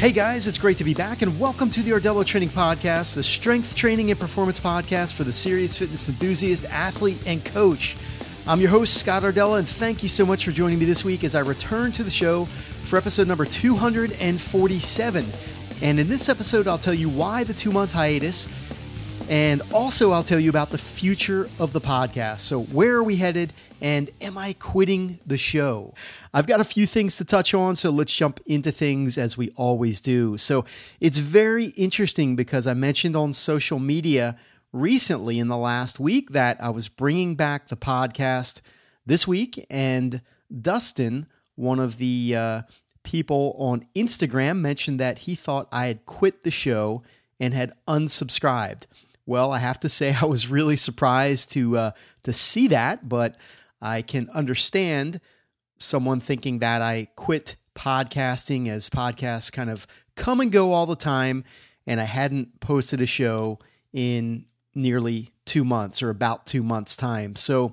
Hey guys, it's great to be back, and welcome to the Rdella Training Podcast, the strength training and performance podcast for the serious fitness enthusiast, athlete, and coach. I'm your host, Scott Iardella, and thank you so much for joining me this week as I return to the show for episode number 247. And in this episode, I'll tell you why the two month hiatus, and also I'll tell you about the future of the podcast. So, where are we headed? And am I quitting the show? I've got a few things to touch on, so let's jump into things as we always do. So it's very interesting because I mentioned on social media recently in the last week that I was bringing back the podcast this week, and Dustin, one of the uh, people on Instagram, mentioned that he thought I had quit the show and had unsubscribed. Well, I have to say I was really surprised to uh, to see that, but I can understand someone thinking that I quit podcasting as podcasts kind of come and go all the time, and I hadn't posted a show in nearly two months or about two months' time. So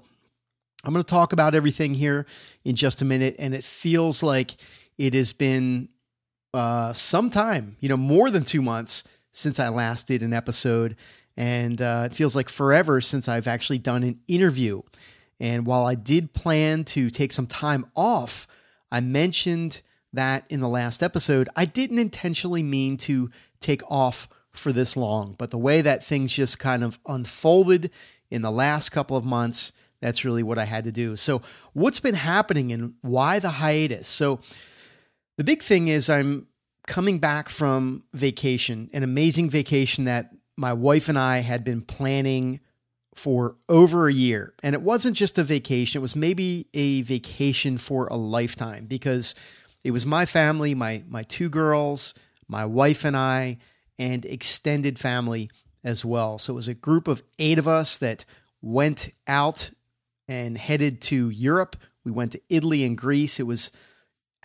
I'm going to talk about everything here in just a minute, and it feels like it has been uh, some time, you know, more than two months since I last did an episode. And uh, it feels like forever since I've actually done an interview. And while I did plan to take some time off, I mentioned that in the last episode, I didn't intentionally mean to take off for this long. But the way that things just kind of unfolded in the last couple of months, that's really what I had to do. So, what's been happening and why the hiatus? So, the big thing is I'm coming back from vacation, an amazing vacation that my wife and I had been planning for over a year. And it wasn't just a vacation, it was maybe a vacation for a lifetime because it was my family, my my two girls, my wife and I, and extended family as well. So it was a group of 8 of us that went out and headed to Europe. We went to Italy and Greece. It was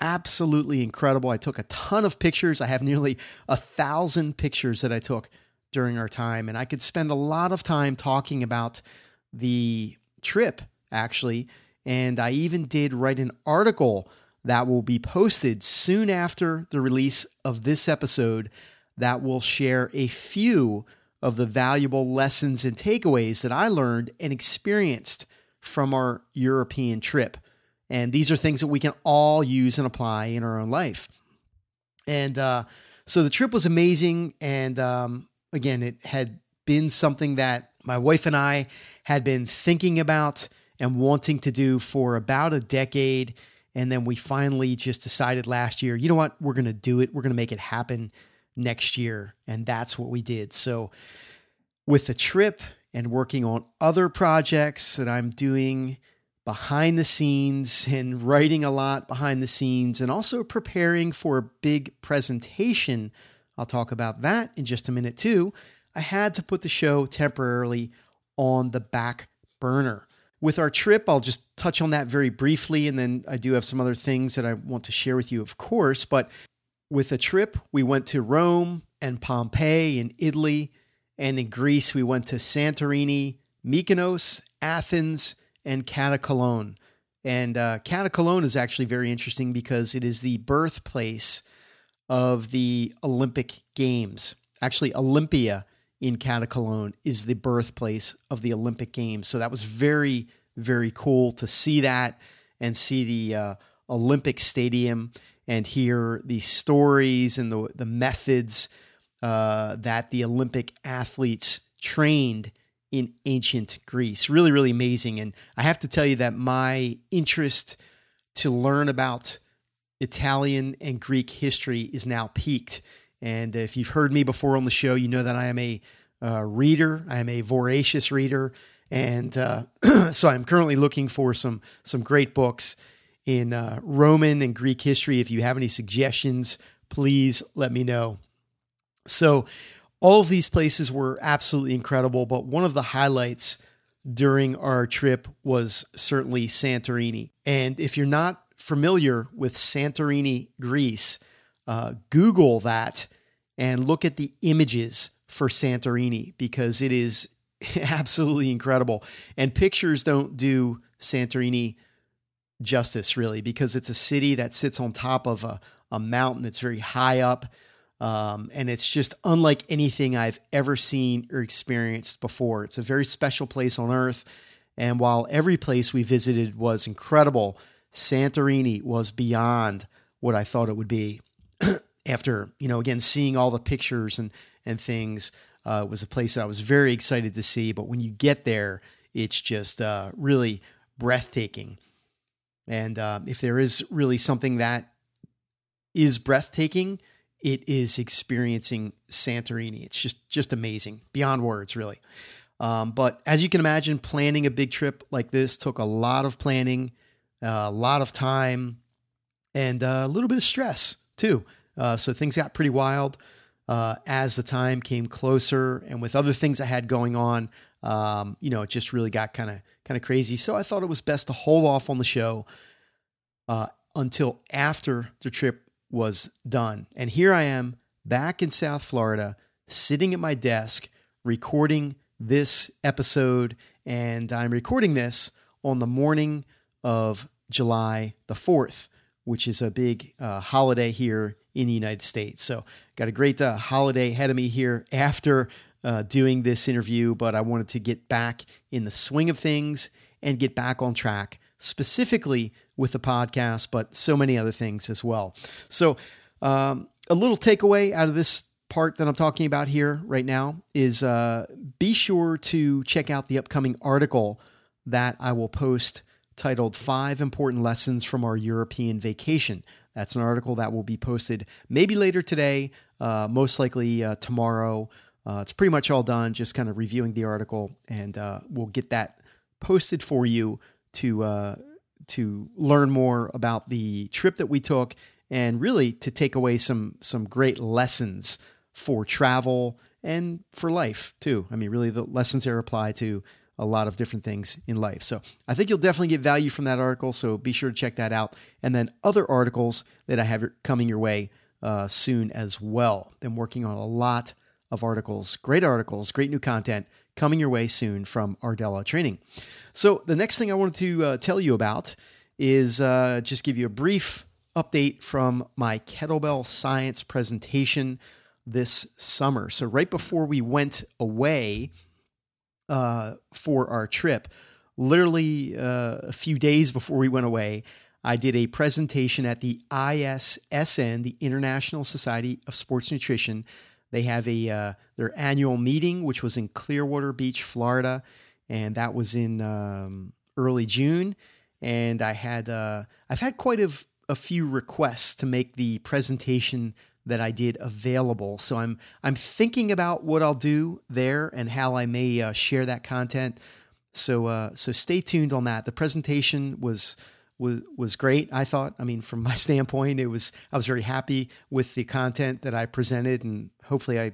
absolutely incredible. I took a ton of pictures. I have nearly a thousand pictures that I took during our time. And I could spend a lot of time talking about the trip, actually. And I even did write an article that will be posted soon after the release of this episode that will share a few of the valuable lessons and takeaways that I learned and experienced from our European trip. And these are things that we can all use and apply in our own life. And uh, so the trip was amazing. And um, again, it had been something that my wife and I had been thinking about and wanting to do for about a decade. And then we finally just decided last year, you know what, we're going to do it. We're going to make it happen next year. And that's what we did. So, with the trip and working on other projects that I'm doing behind the scenes and writing a lot behind the scenes, and also preparing for a big presentation I'll talk about that in just a minute too. I had to put the show temporarily on the back burner. With our trip, I'll just touch on that very briefly, and then I do have some other things that I want to share with you, of course. But with a trip, we went to Rome and Pompeii in Italy, and in Greece, we went to Santorini, Mykonos, Athens, and Katakolon. And uh, Katakolon is actually very interesting because it is the birthplace of the Olympic Games. Actually, Olympia in Katakolon is the birthplace of the Olympic Games. So that was very, very cool to see that and see the uh, Olympic Stadium and hear the stories and the, the methods uh, that the Olympic athletes trained in ancient Greece. Really, really amazing. And I have to tell you that my interest to learn about Italian and Greek history is now peaked. And if you've heard me before on the show, you know that I am a uh, reader. I am a voracious reader, and uh, so I'm currently looking for some some great books in uh, Roman and Greek history. If you have any suggestions, please let me know. So, all of these places were absolutely incredible, but one of the highlights during our trip was certainly Santorini. And if you're not familiar with Santorini, Greece, uh, Google that and look at the images for Santorini because it is absolutely incredible. And pictures don't do Santorini justice, really, because it's a city that sits on top of a, a mountain that's very high up. Um, and it's just unlike anything I've ever seen or experienced before. It's a very special place on earth. And while every place we visited was incredible, Santorini was beyond what I thought it would be. After, you know, again, seeing all the pictures and, and things, uh, was a place that I was very excited to see. But when you get there, it's just uh, really breathtaking. And uh, if there is really something that is breathtaking, it is experiencing Santorini. It's just just amazing, beyond words, really. Um, but as you can imagine, planning a big trip like this took a lot of planning, a lot of time, and uh, a little bit of stress too. Uh, so things got pretty wild uh, as the time came closer, and with other things I had going on, um, you know, it just really got kind of kind of crazy. So I thought it was best to hold off on the show uh, until after the trip was done. And here I am back in South Florida, sitting at my desk, recording this episode. And I'm recording this on the morning of July the 4th, which is a big uh, holiday here in the United States. So, got a great uh, holiday ahead of me here after uh, doing this interview, but I wanted to get back in the swing of things and get back on track, specifically with the podcast, but so many other things as well. So, um, a little takeaway out of this part that I'm talking about here right now is uh, be sure to check out the upcoming article that I will post titled Five Important Lessons from Our European Vacation. That's an article that will be posted maybe later today, uh, most likely uh, tomorrow. Uh, it's pretty much all done, just kind of reviewing the article, and uh, we'll get that posted for you to uh, to learn more about the trip that we took and really to take away some some great lessons for travel and for life too. I mean, really the lessons there apply to a lot of different things in life. So I think you'll definitely get value from that article. So be sure to check that out. And then other articles that I have coming your way uh, soon as well. I'm working on a lot of articles, great articles, great new content coming your way soon from Rdella Training. So, the next thing I wanted to uh, tell you about is uh, just give you a brief update from my kettlebell science presentation this summer. So, right before we went away uh, for our trip, literally uh, a few days before we went away, I did a presentation at the ISSN, the International Society of Sports Nutrition they have a uh, their annual meeting, which was in Clearwater Beach, Florida, and that was in um, early June. And I had uh, I've had quite a, a few requests to make the presentation that I did available. So I'm I'm thinking about what I'll do there and how I may uh, share that content. So uh, so stay tuned on that. The presentation was was was great. I thought. I mean, from my standpoint, it was. I was very happy with the content that I presented, and hopefully, I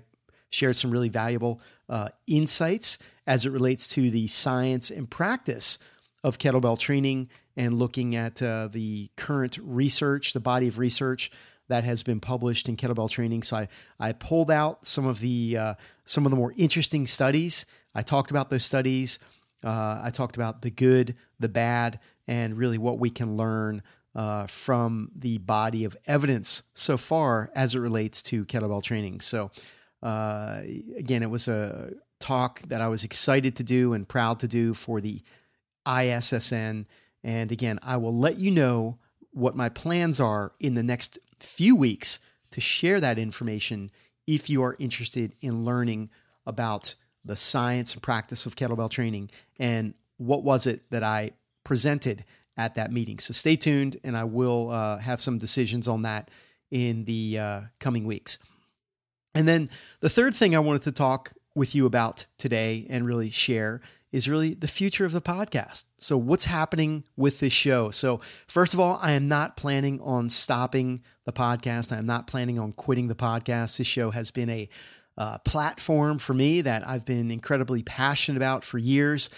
shared some really valuable uh, insights as it relates to the science and practice of kettlebell training, and looking at uh, the current research, the body of research that has been published in kettlebell training. So I I pulled out some of the uh, some of the more interesting studies. I talked about those studies. Uh, I talked about the good, the bad, and really what we can learn uh, from the body of evidence so far as it relates to kettlebell training. So, uh, again, it was a talk that I was excited to do and proud to do for the ISSN. And again, I will let you know what my plans are in the next few weeks to share that information if you are interested in learning about the science and practice of kettlebell training and what was it that I presented at that meeting. So stay tuned, and I will uh, have some decisions on that in the uh, coming weeks. And then the third thing I wanted to talk with you about today and really share is really the future of the podcast. So, what's happening with this show? So, first of all, I am not planning on stopping the podcast. I am not planning on quitting the podcast. This show has been a uh, platform for me that I've been incredibly passionate about for years.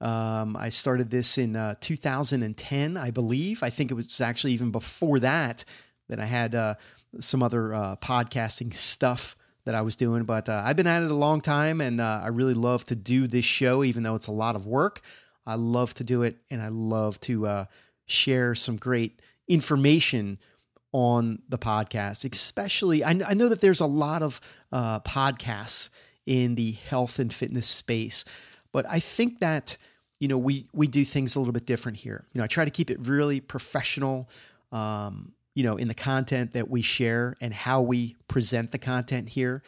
Um, I started this in uh, 2010, I believe. I think it was actually even before that that I had uh, some other uh, podcasting stuff that I was doing. But uh, I've been at it a long time, and uh, I really love to do this show, even though it's a lot of work. I love to do it, and I love to uh, share some great information on the podcast, especially. I, I know that there's a lot of uh, podcasts in the health and fitness space, but I think that you know we we do things a little bit different here. You know, I try to keep it really professional. Um, you know, in the content that we share and how we present the content here.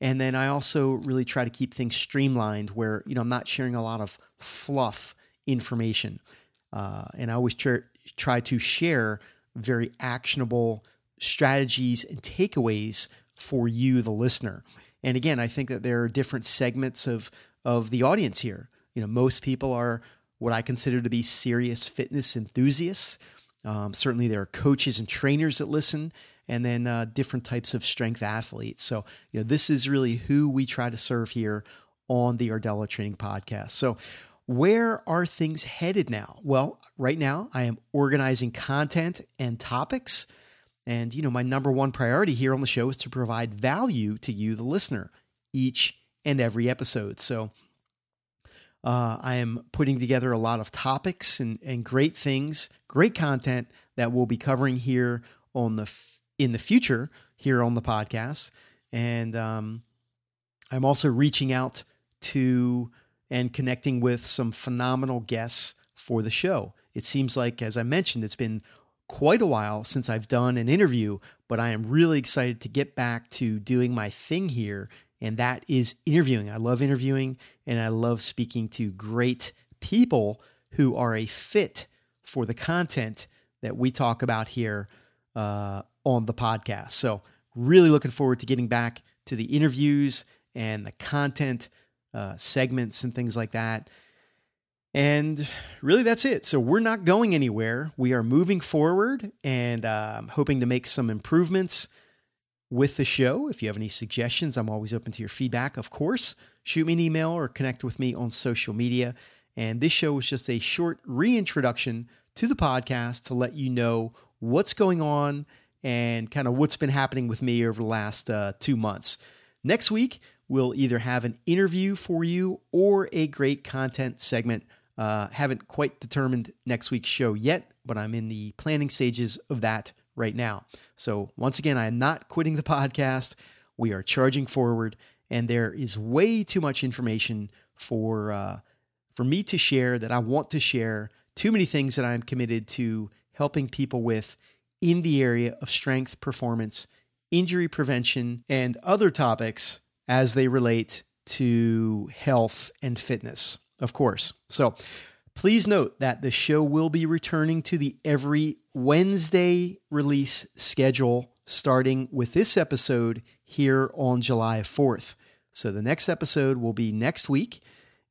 And then I also really try to keep things streamlined where, you know, I'm not sharing a lot of fluff information. Uh, and I always try, try to share very actionable strategies and takeaways for you, the listener. And again, I think that there are different segments of of the audience here. You know, most people are what I consider to be serious fitness enthusiasts. Um, certainly, there are coaches and trainers that listen, and then uh, different types of strength athletes. So, you know, this is really who we try to serve here on the Rdella Training Podcast. So, where are things headed now? Well, right now I am organizing content and topics. And, you know, my number one priority here on the show is to provide value to you, the listener, each and every episode. So uh, I am putting together a lot of topics and, and great things, great content that we'll be covering here on the f- in the future here on the podcast. And um, I'm also reaching out to and connecting with some phenomenal guests for the show. It seems like, as I mentioned, it's been quite a while since I've done an interview, but I am really excited to get back to doing my thing here, and that is interviewing. I love interviewing and I love speaking to great people who are a fit for the content that we talk about here uh, on the podcast. So, really looking forward to getting back to the interviews and the content uh, segments and things like that. And really, that's it. So, we're not going anywhere. We are moving forward and uh, hoping to make some improvements with the show. If you have any suggestions, I'm always open to your feedback, of course. Shoot me an email or connect with me on social media. And this show was just a short reintroduction to the podcast to let you know what's going on and kind of what's been happening with me over the last uh, two months. Next week, we'll either have an interview for you or a great content segment. Uh, haven't quite determined next week's show yet, but I'm in the planning stages of that right now. So, once again, I am not quitting the podcast. We are charging forward, and there is way too much information for uh, for me to share that I want to share. Too many things that I'm committed to helping people with in the area of strength, performance, injury prevention, and other topics as they relate to health and fitness, of course. So please note that the show will be returning to the every Wednesday release schedule starting with this episode here on July 4th. So the next episode will be next week.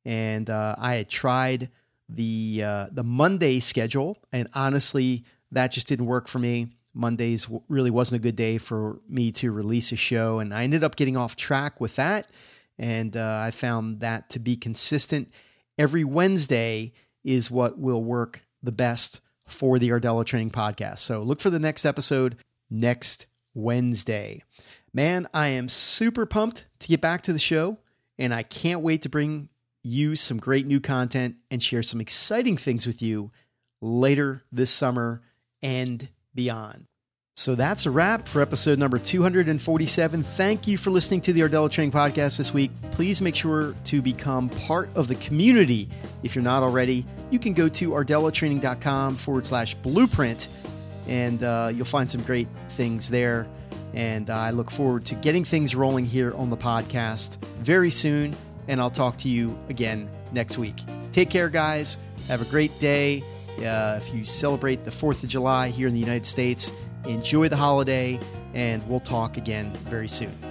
And uh, I had tried the uh, the Monday schedule, and honestly, that just didn't work for me. Mondays really wasn't a good day for me to release a show, and I ended up getting off track with that. And uh, I found that to be consistent every Wednesday is what will work the best for the Rdella Training Podcast. So look for the next episode next Wednesday. Man, I am super pumped to get back to the show, and I can't wait to bring you some great new content and share some exciting things with you later this summer and beyond. So that's a wrap for episode number 247. Thank you for listening to the Rdella Training Podcast this week. Please make sure to become part of the community if you're not already. You can go to rdellatraining.com forward slash blueprint and uh, you'll find some great things there. And I look forward to getting things rolling here on the podcast very soon. And I'll talk to you again next week. Take care, guys. Have a great day. Uh, if you celebrate the 4th of July here in the United States, enjoy the holiday, and we'll talk again very soon.